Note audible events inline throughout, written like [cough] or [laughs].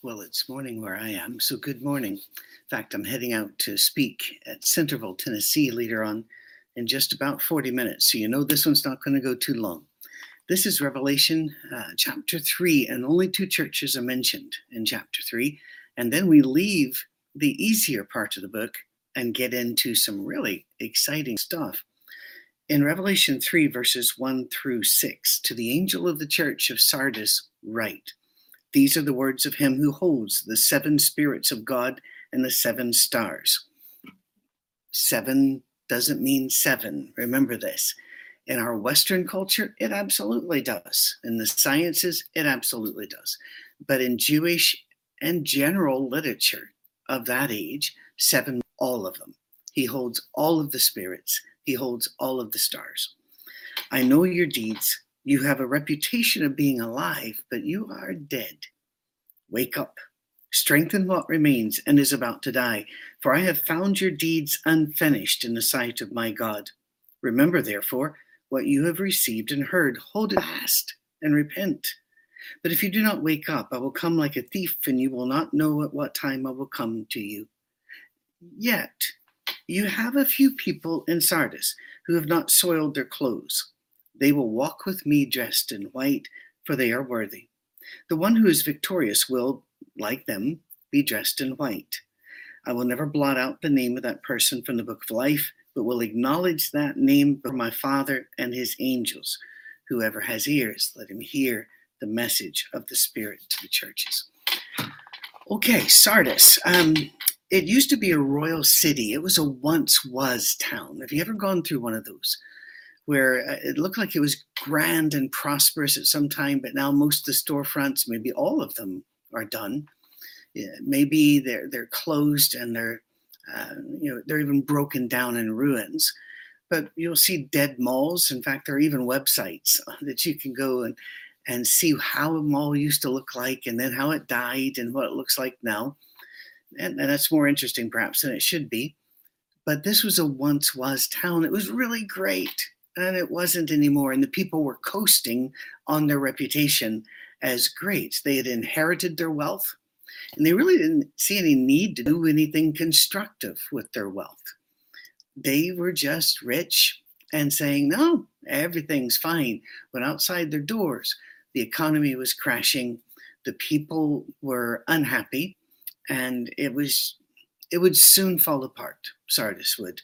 Well, it's morning where I am, so good morning. In fact, I'm heading out to speak at Centerville, Tennessee later on in just about 40 minutes, so you know this one's not going to go too long. This is Revelation uh, chapter 3, and only two churches are mentioned in chapter 3. And then we leave the easier part of the book and get into some really exciting stuff. In Revelation 3, verses 1 through 6, to the angel of the church of Sardis, write These are the words of him who holds the seven spirits of God and the seven stars. Seven doesn't mean seven. Remember this. In our Western culture, it absolutely does. In the sciences, it absolutely does. But in Jewish and general literature of that age, seven, all of them. He holds all of the spirits, he holds all of the stars. I know your deeds. You have a reputation of being alive, but you are dead. Wake up, strengthen what remains and is about to die, for I have found your deeds unfinished in the sight of my God. Remember, therefore, what you have received and heard, hold it fast and repent. But if you do not wake up, I will come like a thief, and you will not know at what time I will come to you. Yet, you have a few people in Sardis who have not soiled their clothes. They will walk with me dressed in white, for they are worthy. The one who is victorious will, like them, be dressed in white. I will never blot out the name of that person from the book of life, but will acknowledge that name before my Father and his angels. Whoever has ears, let him hear the message of the Spirit to the churches. Okay, Sardis. Um, it used to be a royal city. It was a once was town. Have you ever gone through one of those where uh, it looked like it was grand and prosperous at some time, but now most of the storefronts, maybe all of them, are done. Yeah, maybe they're they're closed and they're uh, you know they're even broken down in ruins. But you'll see dead malls. In fact, there are even websites [laughs] that you can go and and see how a mall used to look like, and then how it died, and what it looks like now and, and that's more interesting perhaps than it should be. But this was a once was town. It was really great, and it wasn't anymore. And the people were coasting on their reputation as great. They had inherited their wealth, and they really didn't see any need to do anything constructive with their wealth. They were just rich and saying, no, everything's fine. But outside their doors, the economy was crashing. The people were unhappy and it was it would soon fall apart. Sardis would.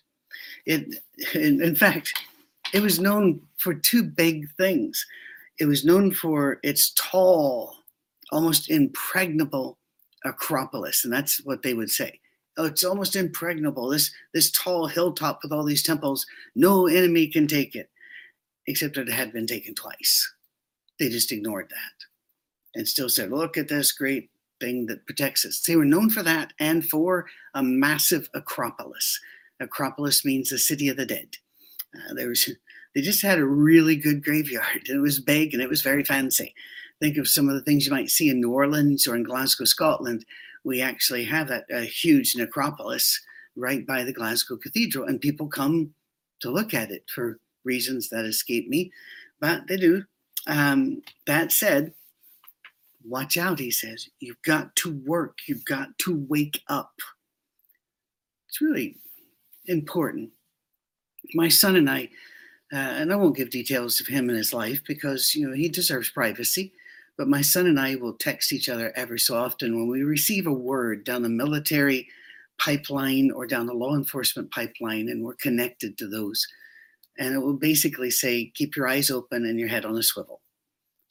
It, in, in fact, it was known for two big things. It was known for its tall, almost impregnable Acropolis, and that's what they would say. Oh, it's almost impregnable. This this tall hilltop with all these temples, no enemy can take it, except that it had been taken twice. They just ignored that and still said, "Look at this great thing that protects us. They were known for that and for a massive necropolis. Necropolis means the city of the dead. Uh, there was, they just had a really good graveyard. It was big and it was very fancy. Think of some of the things you might see in New Orleans or in Glasgow, Scotland. We actually have that huge necropolis right by the Glasgow Cathedral, and people come to look at it for reasons that escape me, but they do. Um, that said, Watch out, he says. You've got to work. You've got to wake up. It's really important. My son and I, uh, and I won't give details of him and his life because you know he deserves privacy. But my son and I will text each other every so often when we receive a word down the military pipeline or down the law enforcement pipeline, and we're connected to those. And it will basically say, keep your eyes open and your head on a swivel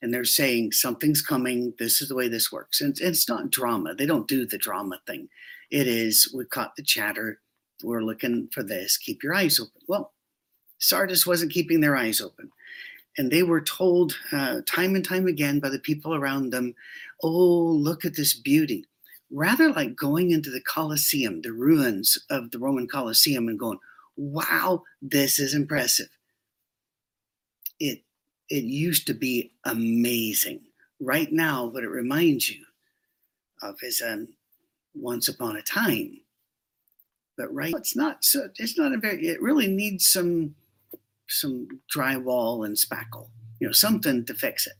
and they're saying something's coming. This is the way this works. And it's not drama. They don't do the drama thing. It is, we caught the chatter. We're looking for this. Keep your eyes open. Well, Sardis wasn't keeping their eyes open. And they were told uh, time and time again by the people around them, oh, look at this beauty. Rather like going into the Colosseum, the ruins of the Roman Colosseum, and going, wow, this is impressive. It it used to be amazing. Right now, what it reminds you of is um, once upon a time. But right, it's not so. It's not a very. It really needs some some drywall and spackle. You know, something to fix it.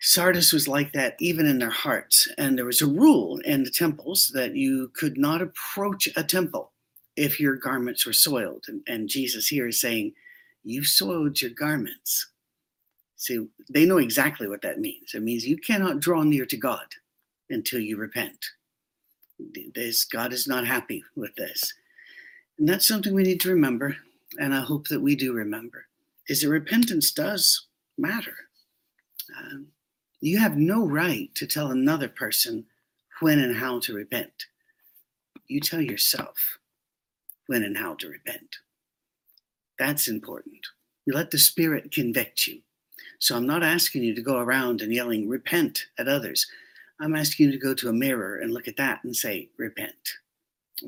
Sardis was like that even in their hearts. And there was a rule in the temples that you could not approach a temple if your garments were soiled. And, and Jesus here is saying, You've soiled your garments. See, they know exactly what that means. It means you cannot draw near to God until you repent. God is not happy with this. And that's something we need to remember. And I hope that we do remember is that repentance does matter. Um, you have no right to tell another person when and how to repent. You tell yourself when and how to repent. That's important. You let the Spirit convict you. So I'm not asking you to go around and yelling, repent at others. I'm asking you to go to a mirror and look at that and say, repent.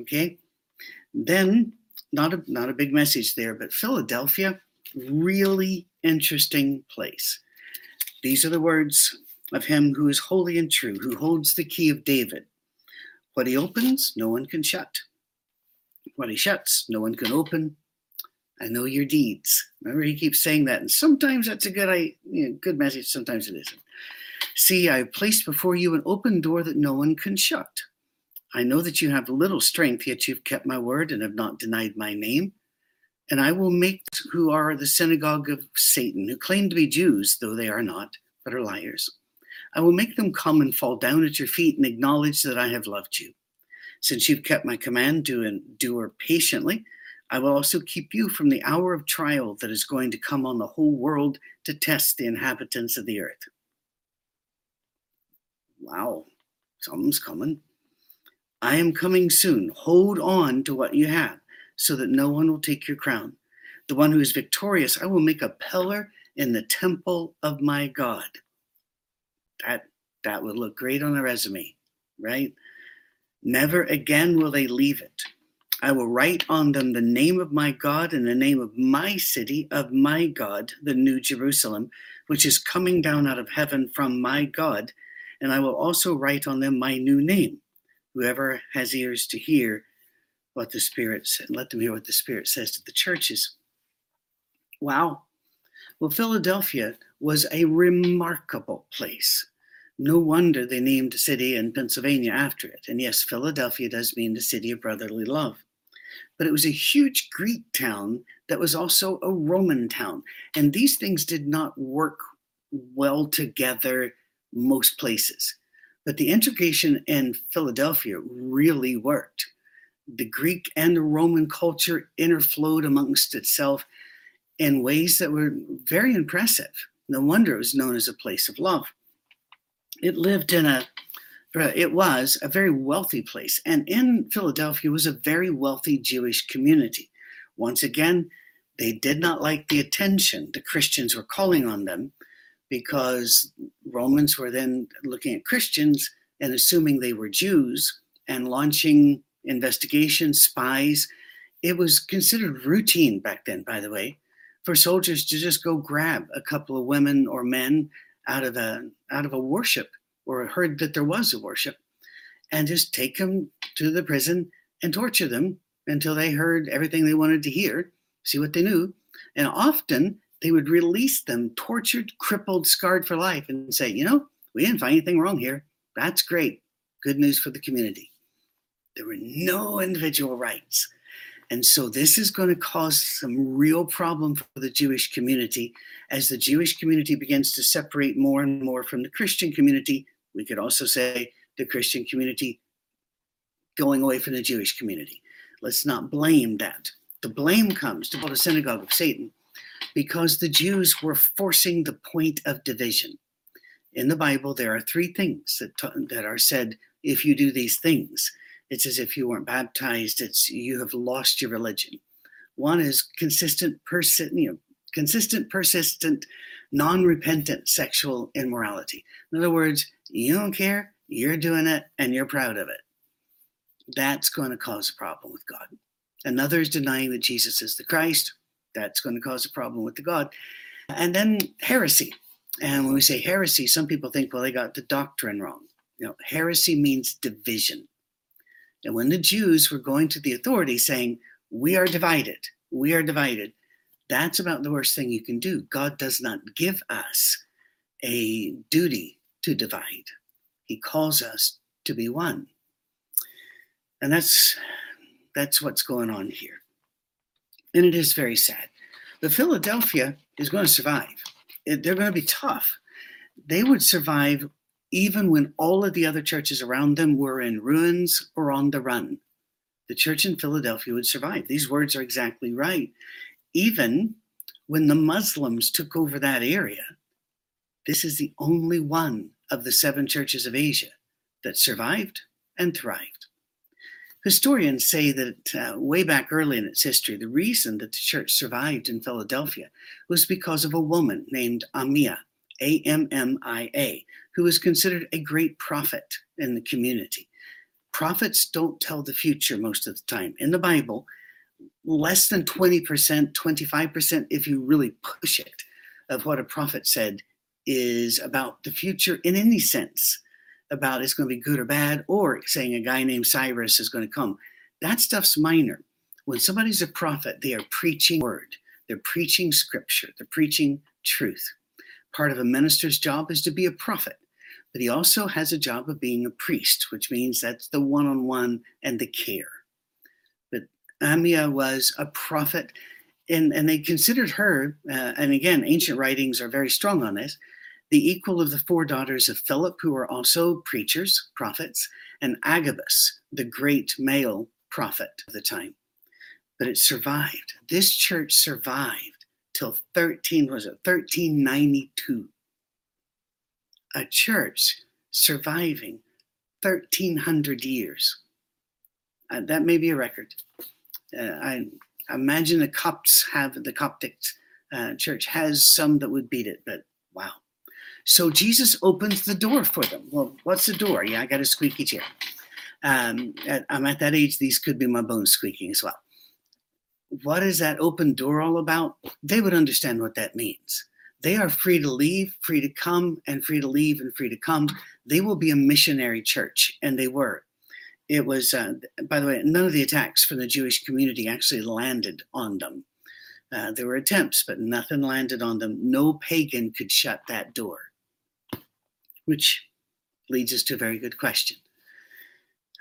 Okay? Then, not a, not a big message there, but Philadelphia, really interesting place. These are the words of him who is holy and true, who holds the key of David. What he opens, no one can shut. What he shuts, no one can open. I know your deeds. Remember, he keeps saying that, and sometimes that's a good, I, you know, good message. Sometimes it isn't. See, I have placed before you an open door that no one can shut. I know that you have little strength, yet you've kept my word and have not denied my name. And I will make who are the synagogue of Satan, who claim to be Jews, though they are not, but are liars. I will make them come and fall down at your feet and acknowledge that I have loved you. Since you've kept my command to endure patiently, I will also keep you from the hour of trial that is going to come on the whole world to test the inhabitants of the earth. Wow, something's coming. I am coming soon. Hold on to what you have so that no one will take your crown. The one who is victorious, I will make a pillar in the temple of my God. That that would look great on a resume, right? Never again will they leave it. I will write on them the name of my God and the name of my city, of my God, the New Jerusalem, which is coming down out of heaven from my God. And I will also write on them my new name. Whoever has ears to hear, what the Spirit said. Let them hear what the Spirit says to the churches. Wow. Well, Philadelphia was a remarkable place. No wonder they named a city in Pennsylvania after it. And yes, Philadelphia does mean the city of brotherly love. But it was a huge Greek town that was also a Roman town. And these things did not work well together most places. But the integration in Philadelphia really worked the Greek and the Roman culture interflowed amongst itself in ways that were very impressive. No wonder it was known as a place of love. It lived in a, it was a very wealthy place. And in Philadelphia was a very wealthy Jewish community. Once again, they did not like the attention the Christians were calling on them because Romans were then looking at Christians and assuming they were Jews and launching investigations, spies. It was considered routine back then, by the way, for soldiers to just go grab a couple of women or men out of a out of a worship or heard that there was a worship and just take them to the prison and torture them until they heard everything they wanted to hear, see what they knew. And often they would release them tortured, crippled, scarred for life and say, you know, we didn't find anything wrong here. That's great. Good news for the community. There were no individual rights. And so this is going to cause some real problem for the Jewish community as the Jewish community begins to separate more and more from the Christian community. We could also say the Christian community going away from the Jewish community. Let's not blame that. The blame comes to build a synagogue of Satan because the Jews were forcing the point of division. In the Bible, there are three things that, that are said if you do these things. It's as if you weren't baptized. It's you have lost your religion. One is consistent, persi- you know, consistent, persistent, non-repentant sexual immorality. In other words, you don't care, you're doing it, and you're proud of it. That's going to cause a problem with God. Another is denying that Jesus is the Christ. That's going to cause a problem with the God. And then heresy. And when we say heresy, some people think, well, they got the doctrine wrong. You know, heresy means division. And when the Jews were going to the authority saying, We are divided, we are divided, that's about the worst thing you can do. God does not give us a duty to divide. He calls us to be one. And that's that's what's going on here. And it is very sad. But Philadelphia is going to survive. They're going to be tough. They would survive even when all of the other churches around them were in ruins or on the run. The church in Philadelphia would survive. These words are exactly right. Even when the Muslims took over that area, this is the only one of the seven churches of Asia that survived and thrived. Historians say that uh, way back early in its history, the reason that the church survived in Philadelphia was because of a woman named Ammia, A M M I A, who was considered a great prophet in the community. Prophets don't tell the future most of the time. In the Bible, less than 20%, 25%, if you really push it, of what a prophet said is about the future in any sense about it's going to be good or bad, or saying a guy named Cyrus is going to come. That stuff's minor. When somebody's a prophet, they are preaching word, they're preaching scripture, they're preaching truth. Part of a minister's job is to be a prophet, but he also has a job of being a priest, which means that's the one on one and the care. But Ammia was a prophet, and, and they considered her, uh, and again, ancient writings are very strong on this the equal of the four daughters of Philip, who were also preachers, prophets, and Agabus, the great male prophet of the time. But it survived. This church survived till 13, was it 1392? A church surviving 1300 years. Uh, that may be a record. Uh, I imagine the Copts have, the Coptic uh, church has some that would beat it, but wow. So Jesus opens the door for them. Well, what's the door? Yeah, I got a squeaky chair. Um, I'm at that age, these could be my bones squeaking as well. What is that open door all about? They would understand what that means. They are free to leave, free to come, and free to leave and free to come. They will be a missionary church, and they were. It was, uh, by the way, none of the attacks from the Jewish community actually landed on them. Uh, there were attempts, but nothing landed on them. No pagan could shut that door which leads us to a very good question.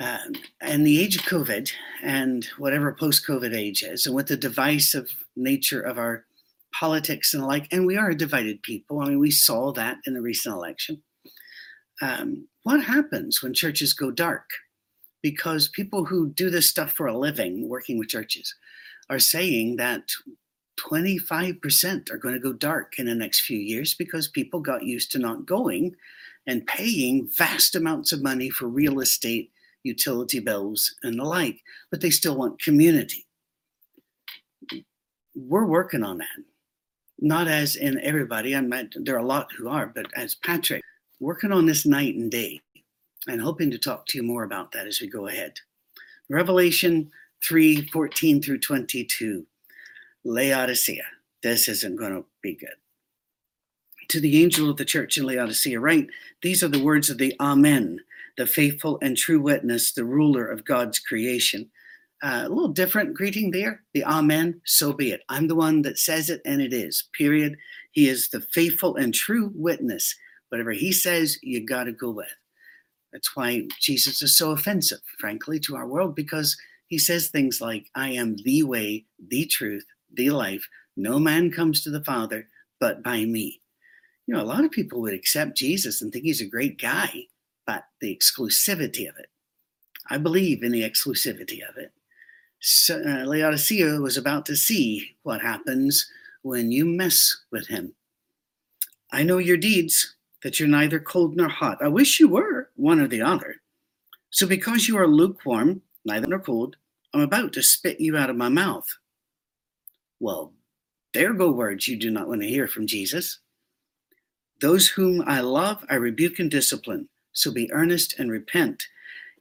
Um, in the age of COVID and whatever post COVID age is, and with the divisive nature of our politics and the like, and we are a divided people. I mean, we saw that in the recent election. Um, what happens when churches go dark? Because people who do this stuff for a living, working with churches, are saying that 25% are going to go dark in the next few years because people got used to not going and paying vast amounts of money for real estate, utility bills, and the like, but they still want community. We're working on that. Not as in everybody, I mean, there are a lot who are, but as Patrick, working on this night and day and hoping to talk to you more about that as we go ahead. Revelation 3 14 through 22. Laodicea. This isn't going to be good to the angel of the church in Laodicea, write, These are the words of the Amen, the faithful and true witness, the ruler of God's creation. Uh, a little different greeting there. The Amen, so be it. I'm the one that says it, and it is, period. He is the faithful and true witness. Whatever he says, you got to go with. That's why Jesus is so offensive, frankly, to our world, because he says things like, I am the way, the truth, the life. No man comes to the Father but by me you know, a lot of people would accept Jesus and think he's a great guy, but the exclusivity of it, I believe in the exclusivity of it. So, uh, Laodicea was about to see what happens when you mess with him. I know your deeds, that you're neither cold nor hot. I wish you were one or the other. So, because you are lukewarm, neither nor cold, I'm about to spit you out of my mouth. Well, there go words you do not want to hear from Jesus. Those whom I love, I rebuke and discipline. So be earnest and repent.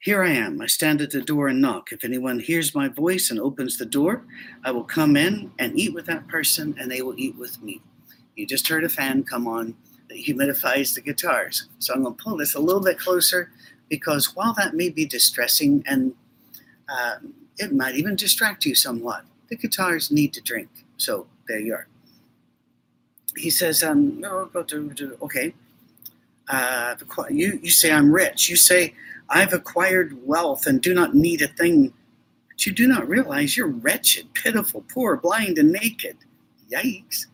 Here I am. I stand at the door and knock. If anyone hears my voice and opens the door, I will come in and eat with that person, and they will eat with me. You just heard a fan come on that humidifies the guitars. So I'm going to pull this a little bit closer because while that may be distressing and uh, it might even distract you somewhat, the guitars need to drink. So there you are he says, um, okay, Uh, you, you say, I'm rich. You say, I've acquired wealth and do not need a thing. But you do not realize you're wretched, pitiful, poor, blind, and naked. Yikes.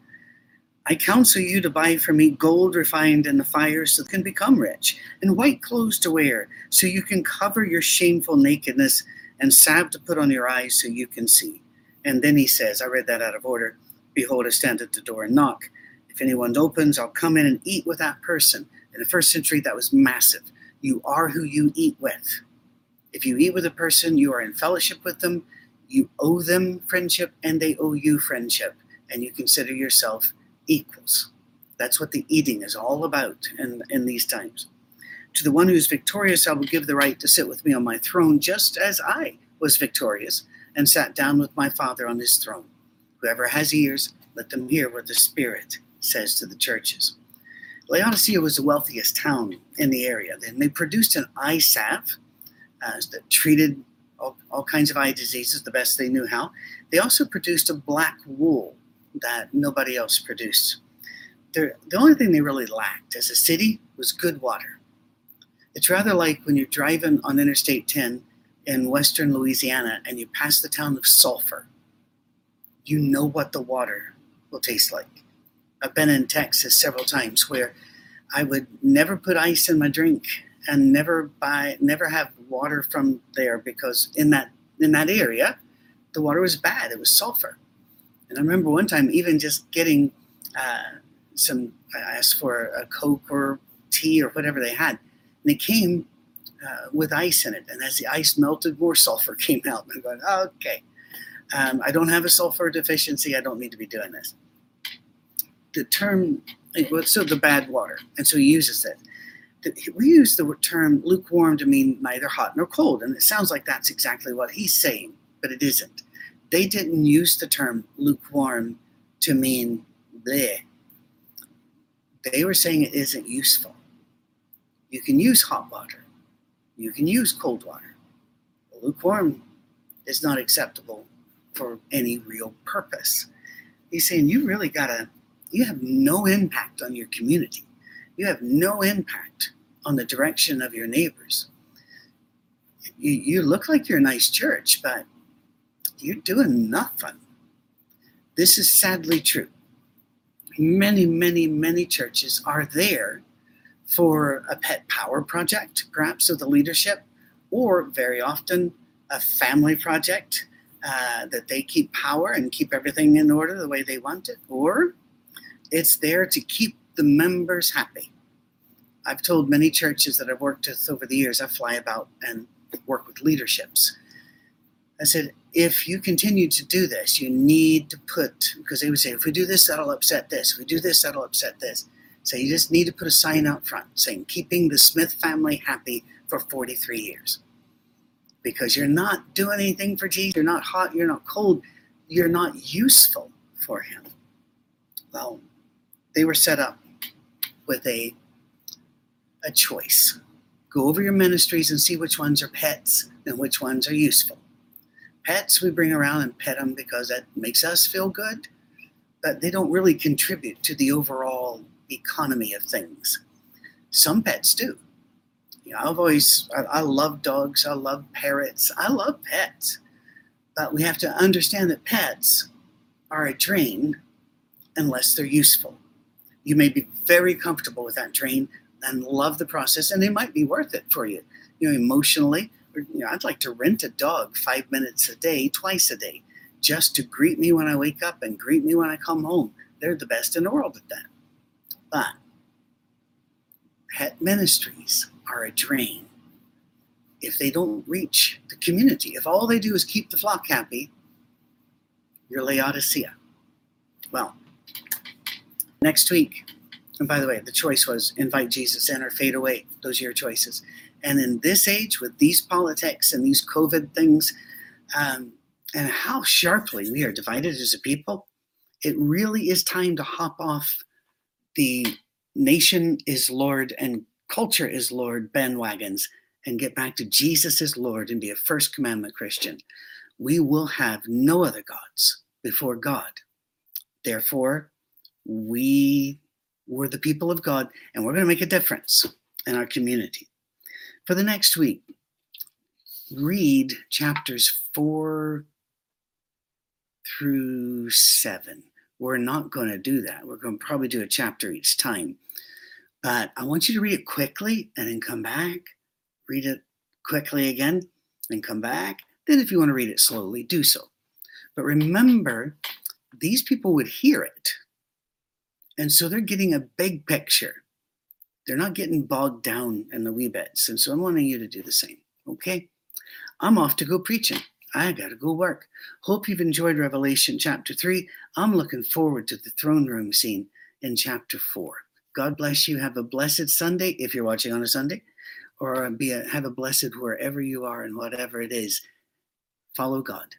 I counsel you to buy for me gold refined in the fire so you can become rich, and white clothes to wear so you can cover your shameful nakedness, and salve to put on your eyes so you can see. And then he says, I read that out of order Behold, I stand at the door and knock. If anyone opens, I'll come in and eat with that person. In the first century, that was massive. You are who you eat with. If you eat with a person, you are in fellowship with them, you owe them friendship, and they owe you friendship, and you consider yourself equals. That's what the eating is all about in, in these times. To the one who is victorious, I will give the right to sit with me on my throne, just as I was victorious and sat down with my Father on his throne. Whoever has ears, let them hear what the Spirit says to the churches. Laodicea was the wealthiest town in the area. and they produced an eye salve uh, that treated all, all kinds of eye diseases the best they knew how. They also produced a black wool that nobody else produced. They're, the only thing they really lacked as a city was good water. It's rather like when you're driving on Interstate 10 in western Louisiana and you pass the town of Sulphur. You know what the water will taste like. I've been in Texas several times where I would never put ice in my drink and never buy, never have water from there because in that in that area, the water was bad. It was sulfur. And I remember one time even just getting uh, some, I asked for a Coke or tea or whatever they had. And it came uh, with ice in it. And as the ice melted, more sulfur [laughs] came out. And I'm going, okay, um, I don't have a sulfur deficiency. I don't need to be doing this. The term, so the bad water. And so he uses it. We use the term lukewarm to mean neither hot nor cold. And it sounds like that's exactly what he's saying, but it isn't they didn't use the term lukewarm to mean bleh. They were saying it isn't useful. You can use hot water, you can use cold water. Lukewarm is not acceptable for any real purpose. He's saying you really gotta, you have no impact on your community. You have no impact on the direction of your neighbors. You, you look like you're a nice church, but you're doing nothing. This is sadly true. Many, many, many churches are there for a pet power project, perhaps of the leadership, or very often a family project uh, that they keep power and keep everything in order the way they want it, or it's there to keep the members happy. I've told many churches that I've worked with over the years, I fly about and work with leaderships. I said, if you continue to do this, you need to put, because they would say, if we do this, that'll upset this. If we do this, that'll upset this. So you just need to put a sign out front saying, keeping the Smith family happy for 43 years. Because you're not doing anything for Jesus. You're not hot, you're not cold, you're not useful for him. Well, they were set up with a, a choice. Go over your ministries and see which ones are pets and which ones are useful pets we bring around and pet them because that makes us feel good, but they don't really contribute to the overall economy of things. Some pets do. You know, I've always, I, I love dogs, I love parrots, I love pets, but we have to understand that pets are a drain unless they're useful. You may be very comfortable with that drain and love the process, and they might be worth it for you, you know, emotionally you know, I'd like to rent a dog five minutes a day, twice a day, just to greet me when I wake up and greet me when I come home. They're the best in the world at that. But pet ministries are a drain if they don't reach the community. If all they do is keep the flock happy, you're Laodicea. Well, next week, and by the way, the choice was invite Jesus in or fade away. Those are your choices. And in this age, with these politics and these COVID things, um, and how sharply we are divided as a people, it really is time to hop off the nation is Lord and culture is Lord bandwagons and get back to Jesus is Lord and be a first commandment Christian. We will have no other gods before God. Therefore, we We're the people of God, and we're going to make a difference in our community. For the next week, read chapters four through seven. We're not going to do that. We're going to probably do a chapter each time. But I want you to read it quickly and then come back, read it quickly again, and come back. Then, if you want to read it slowly, do so. But remember, these people would hear it. And so they're getting a big picture. They're not getting bogged down in the wee bits. And so I'm wanting you to do the same. Okay? I'm off to go preaching. I got to go work. Hope you've enjoyed Revelation chapter 3. I'm looking forward to the throne room scene in chapter 4. God bless you. Have a blessed Sunday if you're watching on a Sunday, or be a, have a blessed wherever you are and whatever it is. Follow God.